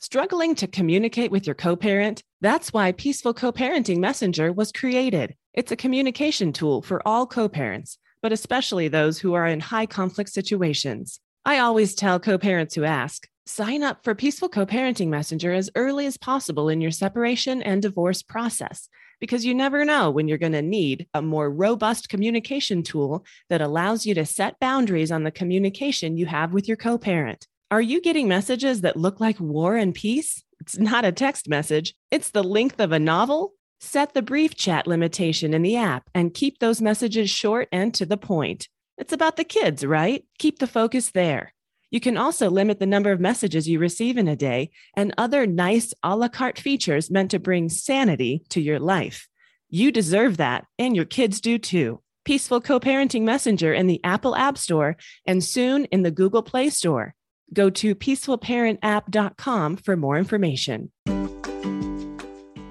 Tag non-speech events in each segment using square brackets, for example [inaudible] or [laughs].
Struggling to communicate with your co parent? That's why Peaceful Co Parenting Messenger was created. It's a communication tool for all co parents, but especially those who are in high conflict situations. I always tell co parents who ask sign up for Peaceful Co Parenting Messenger as early as possible in your separation and divorce process because you never know when you're going to need a more robust communication tool that allows you to set boundaries on the communication you have with your co parent. Are you getting messages that look like war and peace? It's not a text message, it's the length of a novel. Set the brief chat limitation in the app and keep those messages short and to the point. It's about the kids, right? Keep the focus there. You can also limit the number of messages you receive in a day and other nice a la carte features meant to bring sanity to your life. You deserve that, and your kids do too. Peaceful Co Parenting Messenger in the Apple App Store and soon in the Google Play Store. Go to peacefulparentapp.com for more information.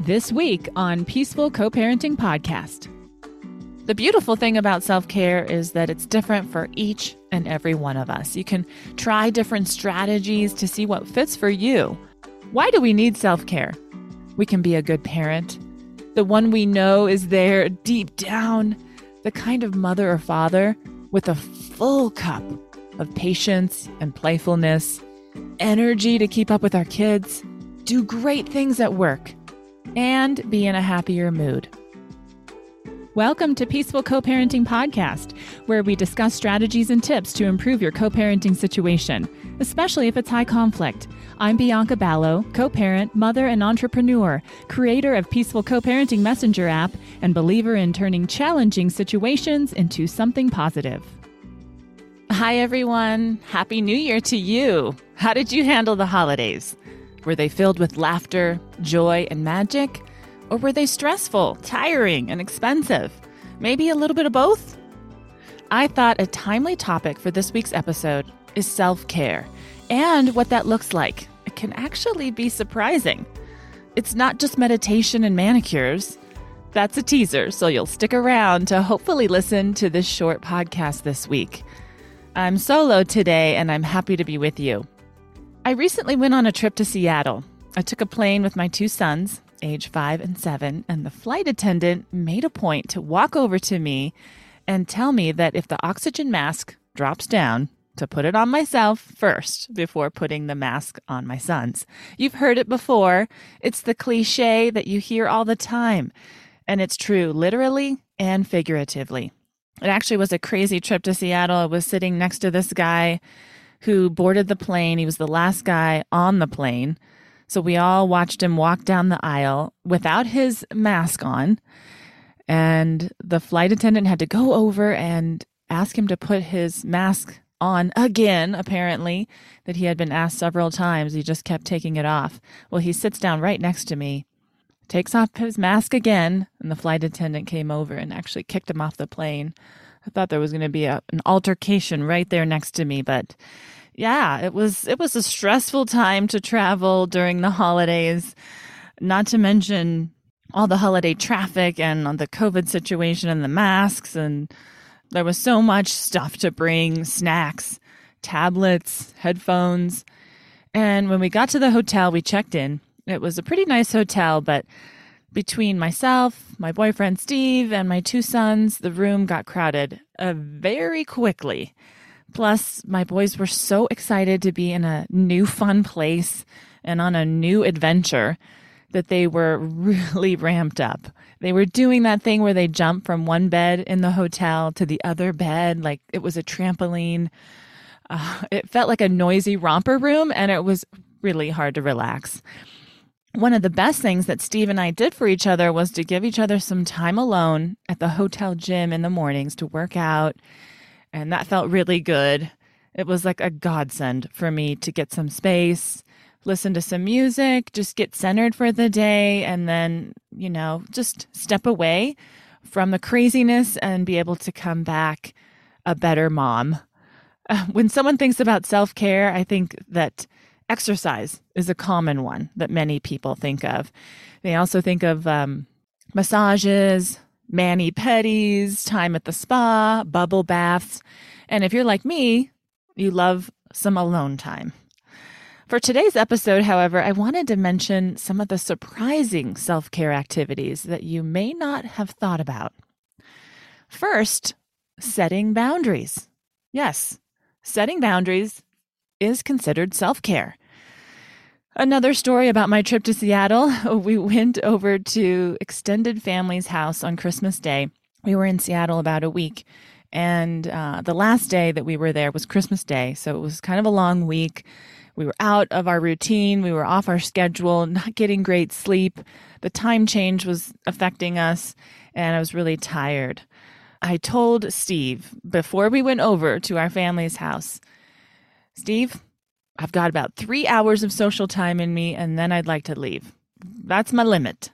This week on Peaceful Co Parenting Podcast. The beautiful thing about self care is that it's different for each and every one of us. You can try different strategies to see what fits for you. Why do we need self care? We can be a good parent, the one we know is there deep down, the kind of mother or father with a full cup of patience and playfulness, energy to keep up with our kids, do great things at work, and be in a happier mood. Welcome to Peaceful Co Parenting Podcast, where we discuss strategies and tips to improve your co parenting situation, especially if it's high conflict. I'm Bianca Balogh, co parent, mother, and entrepreneur, creator of Peaceful Co Parenting Messenger app, and believer in turning challenging situations into something positive. Hi, everyone. Happy New Year to you. How did you handle the holidays? Were they filled with laughter, joy, and magic? Or were they stressful, tiring, and expensive? Maybe a little bit of both? I thought a timely topic for this week's episode is self care and what that looks like. It can actually be surprising. It's not just meditation and manicures. That's a teaser, so you'll stick around to hopefully listen to this short podcast this week. I'm solo today and I'm happy to be with you. I recently went on a trip to Seattle. I took a plane with my two sons, age five and seven, and the flight attendant made a point to walk over to me and tell me that if the oxygen mask drops down, to put it on myself first before putting the mask on my sons. You've heard it before. It's the cliche that you hear all the time. And it's true literally and figuratively. It actually was a crazy trip to Seattle. I was sitting next to this guy who boarded the plane. He was the last guy on the plane. So we all watched him walk down the aisle without his mask on. And the flight attendant had to go over and ask him to put his mask on again, apparently, that he had been asked several times. He just kept taking it off. Well, he sits down right next to me takes off his mask again, and the flight attendant came over and actually kicked him off the plane. I thought there was going to be a, an altercation right there next to me, but yeah, it was it was a stressful time to travel during the holidays. Not to mention all the holiday traffic and the COVID situation and the masks and there was so much stuff to bring, snacks, tablets, headphones. And when we got to the hotel, we checked in it was a pretty nice hotel, but between myself, my boyfriend Steve, and my two sons, the room got crowded uh, very quickly. Plus, my boys were so excited to be in a new fun place and on a new adventure that they were [laughs] really ramped up. They were doing that thing where they jump from one bed in the hotel to the other bed, like it was a trampoline. Uh, it felt like a noisy romper room, and it was really hard to relax one of the best things that Steve and I did for each other was to give each other some time alone at the hotel gym in the mornings to work out. And that felt really good. It was like a godsend for me to get some space, listen to some music, just get centered for the day, and then, you know, just step away from the craziness and be able to come back a better mom. [laughs] when someone thinks about self care, I think that Exercise is a common one that many people think of. They also think of um, massages, mani pedis, time at the spa, bubble baths. And if you're like me, you love some alone time. For today's episode, however, I wanted to mention some of the surprising self care activities that you may not have thought about. First, setting boundaries. Yes, setting boundaries is considered self care. Another story about my trip to Seattle. [laughs] We went over to extended family's house on Christmas Day. We were in Seattle about a week, and uh, the last day that we were there was Christmas Day. So it was kind of a long week. We were out of our routine, we were off our schedule, not getting great sleep. The time change was affecting us, and I was really tired. I told Steve before we went over to our family's house, Steve, I've got about three hours of social time in me, and then I'd like to leave. That's my limit.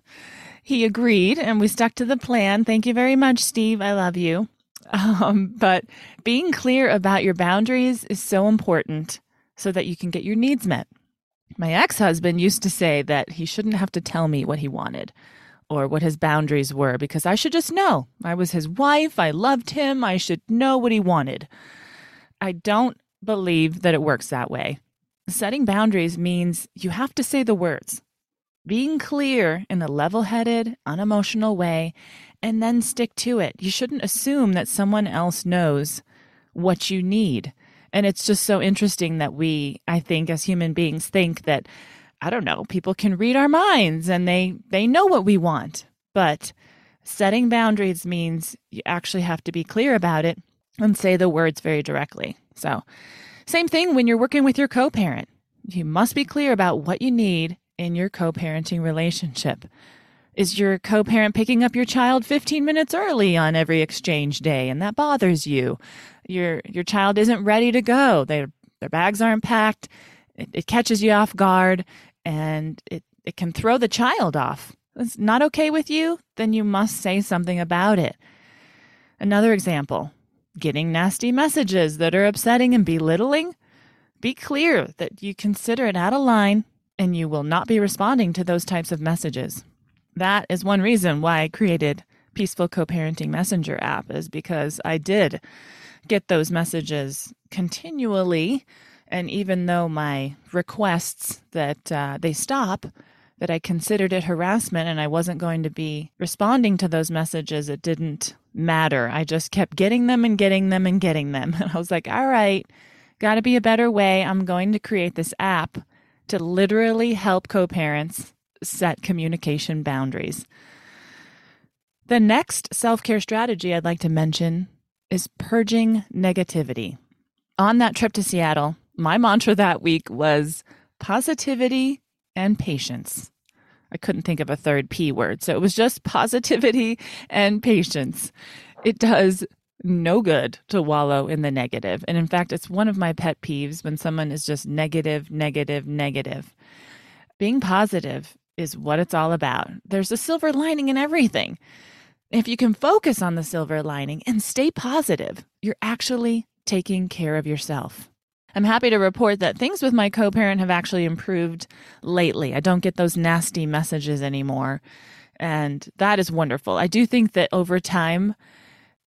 He agreed, and we stuck to the plan. Thank you very much, Steve. I love you. Um, but being clear about your boundaries is so important so that you can get your needs met. My ex husband used to say that he shouldn't have to tell me what he wanted or what his boundaries were because I should just know. I was his wife. I loved him. I should know what he wanted. I don't believe that it works that way. Setting boundaries means you have to say the words, being clear in a level headed, unemotional way, and then stick to it. You shouldn't assume that someone else knows what you need. And it's just so interesting that we, I think, as human beings, think that I don't know, people can read our minds and they they know what we want. But setting boundaries means you actually have to be clear about it and say the words very directly. So, same thing when you're working with your co-parent. You must be clear about what you need in your co-parenting relationship. Is your co-parent picking up your child 15 minutes early on every exchange day and that bothers you? Your your child isn't ready to go. They their bags aren't packed. It, it catches you off guard and it, it can throw the child off. It's not okay with you, then you must say something about it. Another example getting nasty messages that are upsetting and belittling. Be clear that you consider it out of line and you will not be responding to those types of messages. That is one reason why I created Peaceful Co-parenting Messenger app is because I did get those messages continually and even though my requests that uh, they stop, that I considered it harassment and I wasn't going to be responding to those messages, it didn't matter. I just kept getting them and getting them and getting them. [laughs] And I was like, all right, got to be a better way. I'm going to create this app to literally help co parents set communication boundaries. The next self care strategy I'd like to mention is purging negativity. On that trip to Seattle, my mantra that week was positivity and patience. I couldn't think of a third P word. So it was just [laughs] positivity and patience. It does no good to wallow in the negative. And in fact, it's one of my pet peeves when someone is just negative, negative, negative. Being positive is what it's all about. There's a silver lining in everything. If you can focus on the silver lining and stay positive, you're actually taking care of yourself. I'm happy to report that things with my co parent have actually improved lately. I don't get those nasty messages anymore. And that is wonderful. I do think that over time,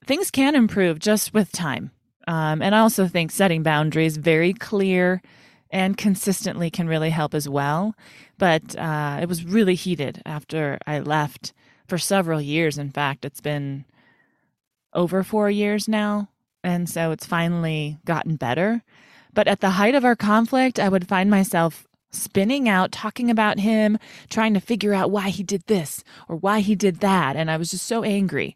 things can improve just with time. Um, and I also think setting boundaries very clear and consistently can really help as well. But uh, it was really heated after I left for several years. In fact, it's been over four years now. And so it's finally gotten better. But at the height of our conflict, I would find myself spinning out, talking about him, trying to figure out why he did this or why he did that. And I was just so angry.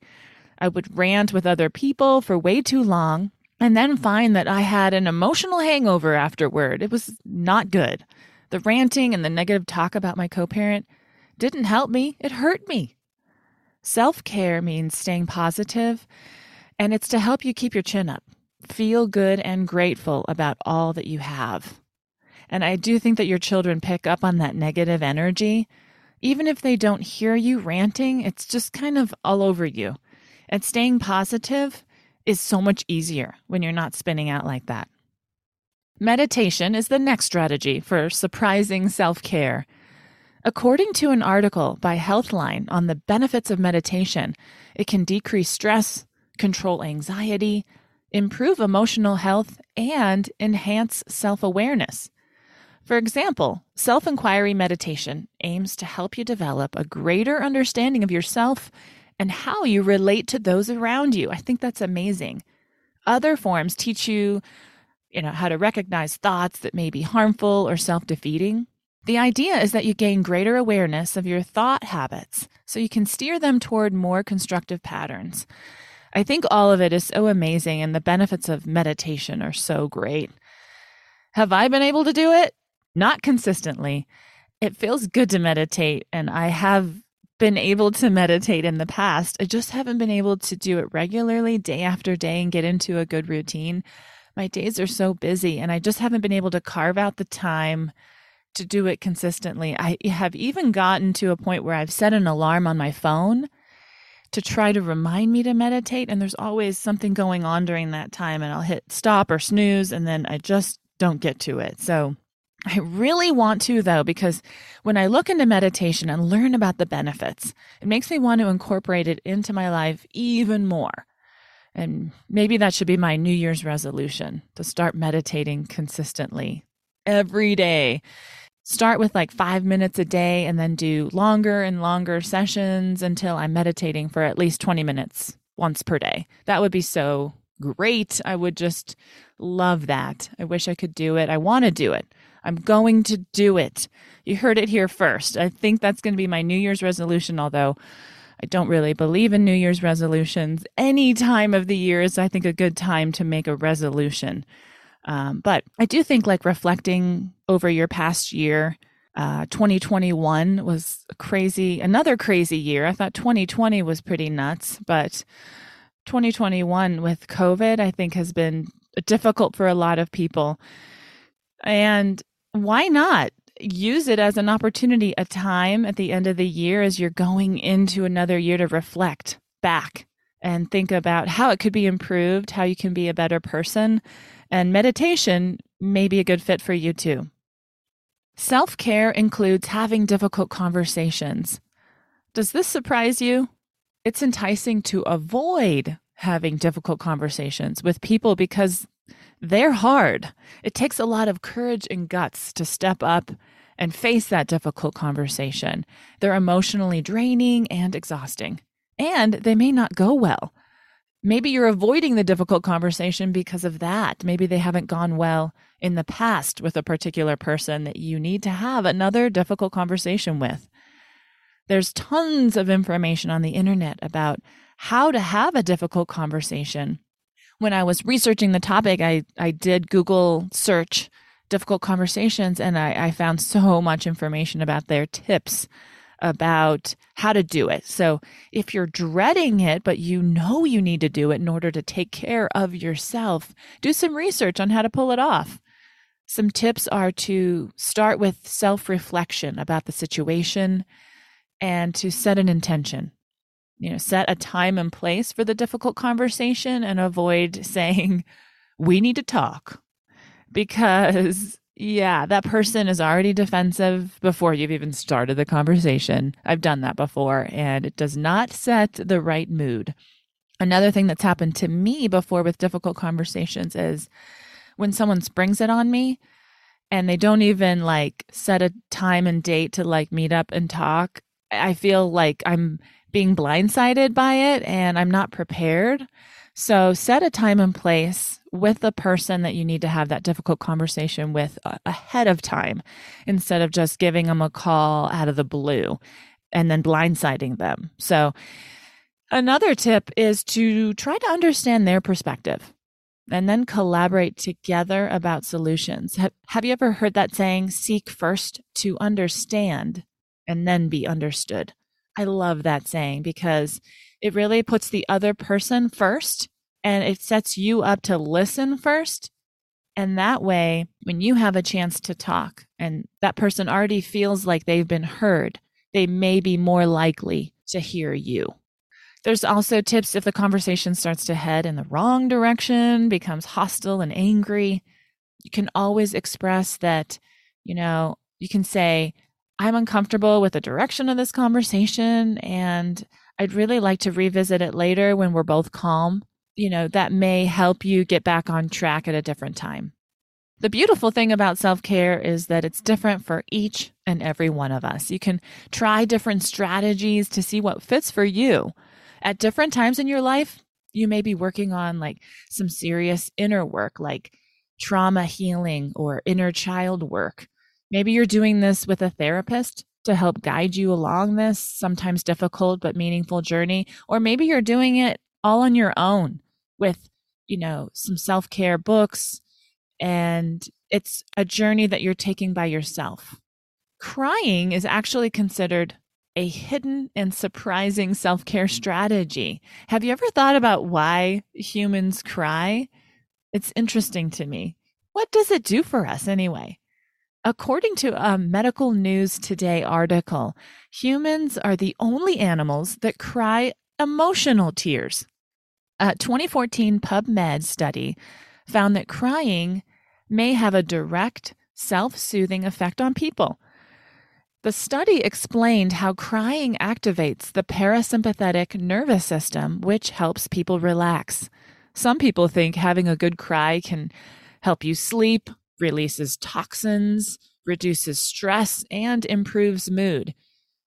I would rant with other people for way too long and then find that I had an emotional hangover afterward. It was not good. The ranting and the negative talk about my co parent didn't help me, it hurt me. Self care means staying positive, and it's to help you keep your chin up feel good and grateful about all that you have. And I do think that your children pick up on that negative energy. Even if they don't hear you ranting, it's just kind of all over you. And staying positive is so much easier when you're not spinning out like that. Meditation is the next strategy for surprising self care. According to an article by Healthline on the benefits of meditation, it can decrease stress, control anxiety, improve emotional health, and enhance self awareness. For example, self inquiry meditation aims to help you develop a greater understanding of yourself and how you relate to those around you. I think that's amazing. Other forms teach you, you know, how to recognize thoughts that may be harmful or self-defeating. The idea is that you gain greater awareness of your thought habits so you can steer them toward more constructive patterns. I think all of it is so amazing and the benefits of meditation are so great. Have I been able to do it? Not consistently. It feels good to meditate, and I have been able to meditate in the past. I just haven't been able to do it regularly day after day and get into a good routine. My days are so busy and I just haven't been able to carve out the time to do it consistently. I have even gotten to a point where I've set an alarm on my phone to try to remind me to meditate and there's always something going on during that time and I'll hit stop or snooze and then I just don't get to it. So I really want to, though, because when I look into meditation and learn about the benefits, it makes me want to incorporate it into my life even more. And maybe that should be my New Year's resolution to start meditating consistently every day. Start with like five minutes a day and then do longer and longer sessions until I'm meditating for at least 20 minutes once per day. That would be so great. I would just love that. I wish I could do it. I want to do it. I'm going to do it. You heard it here first. I think that's going to be my New Year's resolution, although I don't really believe in New Year's resolutions. Any time of the year is, I think, a good time to make a resolution. Um, but I do think like reflecting over your past year, uh, 2021 was crazy, another crazy year. I thought 2020 was pretty nuts, but 2021 with COVID, I think, has been difficult for a lot of people. And why not use it as an opportunity, a time at the end of the year as you're going into another year to reflect back and think about how it could be improved, how you can be a better person. And meditation may be a good fit for you too. Self care includes having difficult conversations. Does this surprise you? It's enticing to avoid having difficult conversations with people because they're hard. It takes a lot of courage and guts to step up and face that difficult conversation. They're emotionally draining and exhausting, and they may not go well. Maybe you're avoiding the difficult conversation because of that. Maybe they haven't gone well in the past with a particular person that you need to have another difficult conversation with. There's tons of information on the internet about how to have a difficult conversation when I was researching the topic, I, I did Google search difficult conversations and I, I found so much information about their tips about how to do it. So if you're dreading it, but you know you need to do it in order to take care of yourself, do some research on how to pull it off. Some tips are to start with self reflection about the situation and to set an intention you know, set a time and place for the difficult conversation and avoid [laughs] saying, we need to talk. Because, yeah, that person is already defensive before you've even started the conversation. I've done that before, and it does not set the right mood. Another thing that's happened to me before with difficult conversations is when someone springs it on me and they don't even like set a time and date to like meet up and talk. I feel like I'm being blindsided by it and I'm not prepared. So set a time and place with the person that you need to have that difficult conversation with uh, ahead of time instead of just giving them a call out of the blue and then blindsiding them. So another tip is to try to understand their perspective and then collaborate together about solutions. Have, have you ever heard that saying, seek first to understand and then be understood? I love that saying because it really puts the other person first and it sets you up to listen first. And that way, when you have a chance to talk and that person already feels like they've been heard, they may be more likely to hear you. There's also tips if the conversation starts to head in the wrong direction, becomes hostile and angry. You can always express that, you know, you can say, I'm uncomfortable with the direction of this conversation and I'd really like to revisit it later when we're both calm. You know, that may help you get back on track at a different time. The beautiful thing about self care is that it's different for each and every one of us. You can try different strategies to see what fits for you. At different times in your life, you may be working on like some serious inner work, like trauma healing or inner child work. Maybe you're doing this with a therapist to help guide you along this sometimes difficult but meaningful journey. Or maybe you're doing it all on your own with, you know, some self care books and it's a journey that you're taking by yourself. Crying is actually considered a hidden and surprising self care mm. strategy. Have you ever thought about why humans cry? It's interesting to me. What does it do for us anyway? According to a Medical News Today article, humans are the only animals that cry emotional tears. A 2014 PubMed study found that crying may have a direct, self soothing effect on people. The study explained how crying activates the parasympathetic nervous system, which helps people relax. Some people think having a good cry can help you sleep, releases toxins, reduces stress, and improves mood.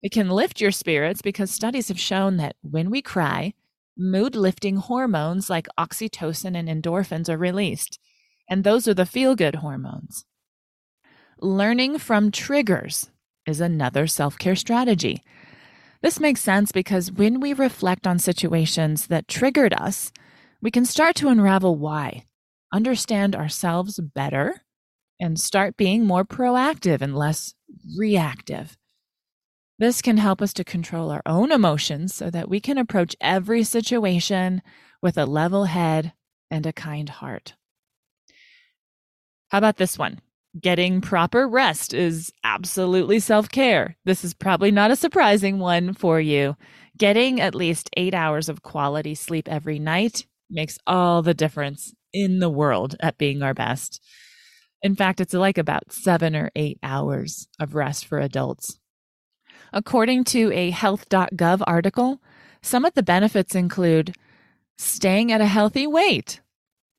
It can lift your spirits because studies have shown that when we cry, mood lifting hormones like oxytocin and endorphins are released. And those are the feel good hormones. Learning from triggers is another self care strategy. This makes sense because when we reflect on situations that triggered us, we can start to unravel why, understand ourselves better, and start being more proactive and less reactive. This can help us to control our own emotions so that we can approach every situation with a level head and a kind heart. How about this one? Getting proper rest is absolutely self care. This is probably not a surprising one for you. Getting at least eight hours of quality sleep every night makes all the difference in the world at being our best. In fact, it's like about seven or eight hours of rest for adults. According to a health.gov article, some of the benefits include staying at a healthy weight,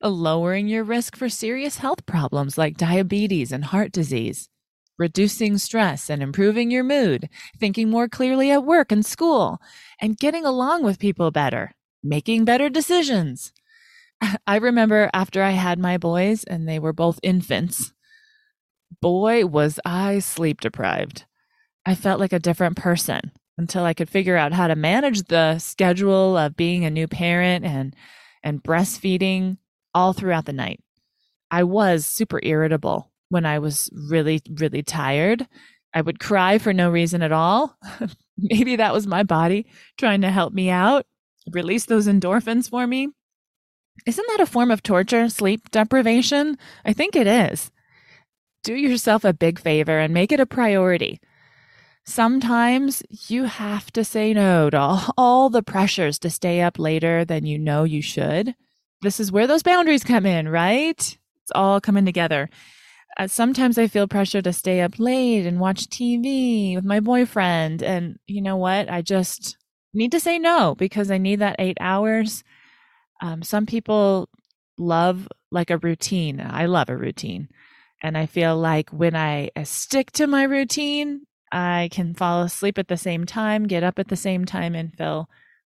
lowering your risk for serious health problems like diabetes and heart disease, reducing stress and improving your mood, thinking more clearly at work and school, and getting along with people better, making better decisions. [laughs] I remember after I had my boys and they were both infants, boy, was I sleep deprived. I felt like a different person until I could figure out how to manage the schedule of being a new parent and and breastfeeding all throughout the night. I was super irritable when I was really, really tired. I would cry for no reason at all. [laughs] Maybe that was my body trying to help me out, release those endorphins for me. Isn't that a form of torture, sleep deprivation? I think it is. Do yourself a big favor and make it a priority. Sometimes you have to say no to [laughs] all, the pressures to stay up later than you know you should this is where those boundaries come in, right? It's all coming together. Uh, sometimes I feel pressure to stay up late and watch TV with my boyfriend. And you know what? I just need to say no because I need that eight hours. Um, some people love like a routine. I love a routine. And I feel like when I stick to my routine, I can fall asleep at the same time, get up at the same time, and feel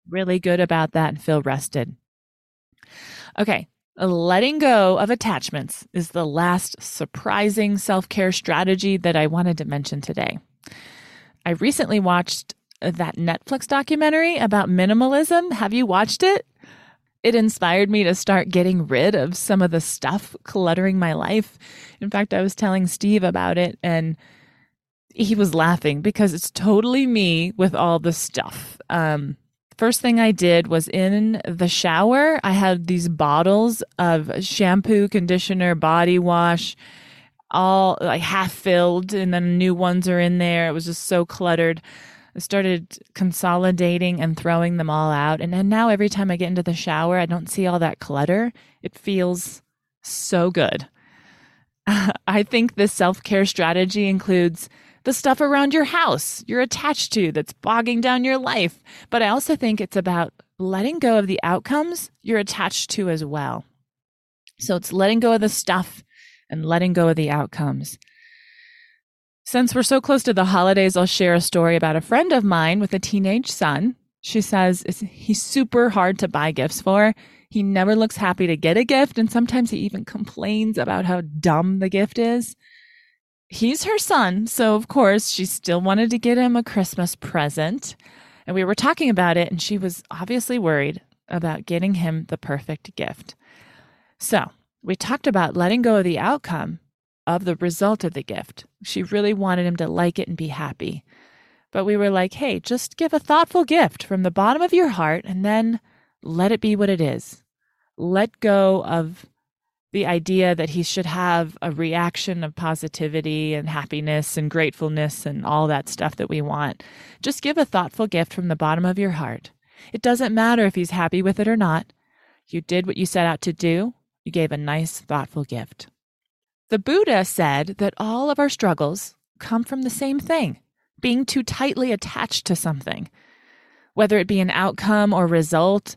really good about that and feel rested. Okay, letting go of attachments is the last surprising self care strategy that I wanted to mention today. I recently watched that Netflix documentary about minimalism. Have you watched it? It inspired me to start getting rid of some of the stuff cluttering my life. In fact, I was telling Steve about it and he was laughing because it's totally me with all the stuff. Um, First thing I did was in the shower, I had these bottles of shampoo, conditioner, body wash, all like half filled, and then new ones are in there. It was just so cluttered. I started consolidating and throwing them all out. And then now every time I get into the shower, I don't see all that clutter. It feels so good. [laughs] I think this self care strategy includes the stuff around your house you're attached to that's bogging down your life. But I also think it's about letting go of the outcomes you're attached to as well. So it's letting go of the stuff and letting go of the outcomes. Since we're so close to the holidays, I'll share a story about a friend of mine with a teenage son. She says he's super hard to buy gifts for. He never looks happy to get a gift, and sometimes he even complains about how dumb the gift is. He's her son, so of course she still wanted to get him a Christmas present. And we were talking about it, and she was obviously worried about getting him the perfect gift. So we talked about letting go of the outcome of the result of the gift. She really wanted him to like it and be happy. But we were like, hey, just give a thoughtful gift from the bottom of your heart and then let it be what it is. Let go of the idea that he should have a reaction of positivity and happiness and gratefulness and all that stuff that we want. Just give a thoughtful gift from the bottom of your heart. It doesn't matter if he's happy with it or not. You did what you set out to do. You gave a nice, thoughtful gift. The Buddha said that all of our struggles come from the same thing being too tightly attached to something, whether it be an outcome or result,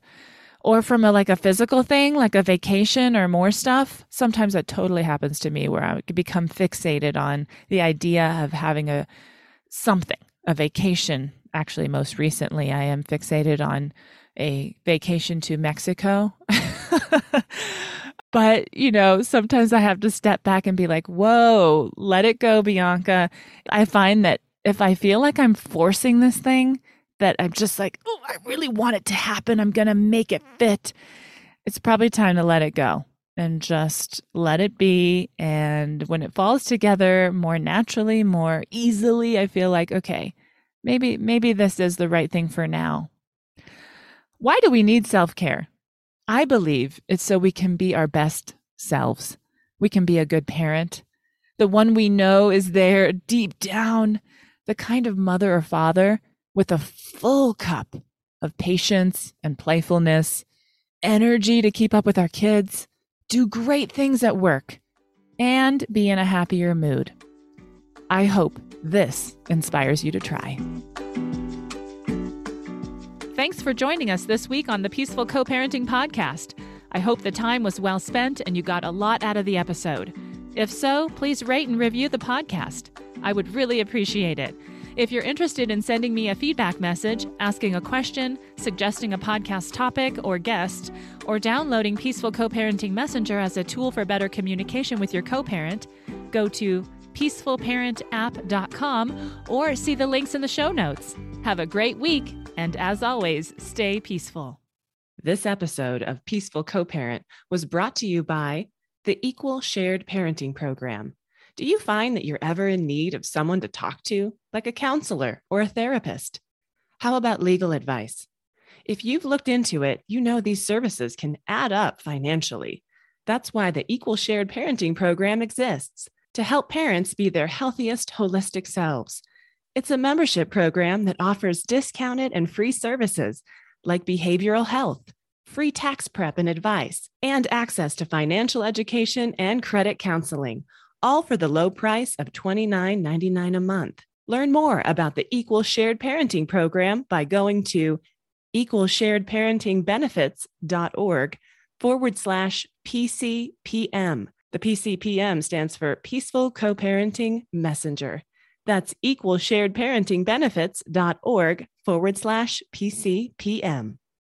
or from a, like a physical thing, like a vacation or more stuff. Sometimes that totally happens to me where I become fixated on the idea of having a something, a vacation. Actually, most recently, I am fixated on a vacation to Mexico. [laughs] But, you know, sometimes I have to step back and be like, whoa, let it go, Bianca. I find that if I feel like I'm forcing this thing, that I'm just like, oh, I really want it to happen. I'm going to make it fit. It's probably time to let it go and just let it be. And when it falls together more naturally, more easily, I feel like, okay, maybe, maybe this is the right thing for now. Why do we need self care? I believe it's so we can be our best selves. We can be a good parent, the one we know is there deep down, the kind of mother or father with a full cup of patience and playfulness, energy to keep up with our kids, do great things at work, and be in a happier mood. I hope this inspires you to try. Thanks for joining us this week on the Peaceful Co Parenting Podcast. I hope the time was well spent and you got a lot out of the episode. If so, please rate and review the podcast. I would really appreciate it. If you're interested in sending me a feedback message, asking a question, suggesting a podcast topic or guest, or downloading Peaceful Co Parenting Messenger as a tool for better communication with your co parent, go to peacefulparentapp.com or see the links in the show notes. Have a great week, and as always, stay peaceful. This episode of Peaceful Co Parent was brought to you by the Equal Shared Parenting Program. Do you find that you're ever in need of someone to talk to, like a counselor or a therapist? How about legal advice? If you've looked into it, you know these services can add up financially. That's why the Equal Shared Parenting Program exists to help parents be their healthiest holistic selves. It's a membership program that offers discounted and free services like behavioral health, free tax prep and advice, and access to financial education and credit counseling, all for the low price of $29.99 a month. Learn more about the Equal Shared Parenting Program by going to equalsharedparentingbenefits.org forward slash PCPM. The PCPM stands for Peaceful Co Parenting Messenger. That's equalsharedparentingbenefits.org forward slash PCPM.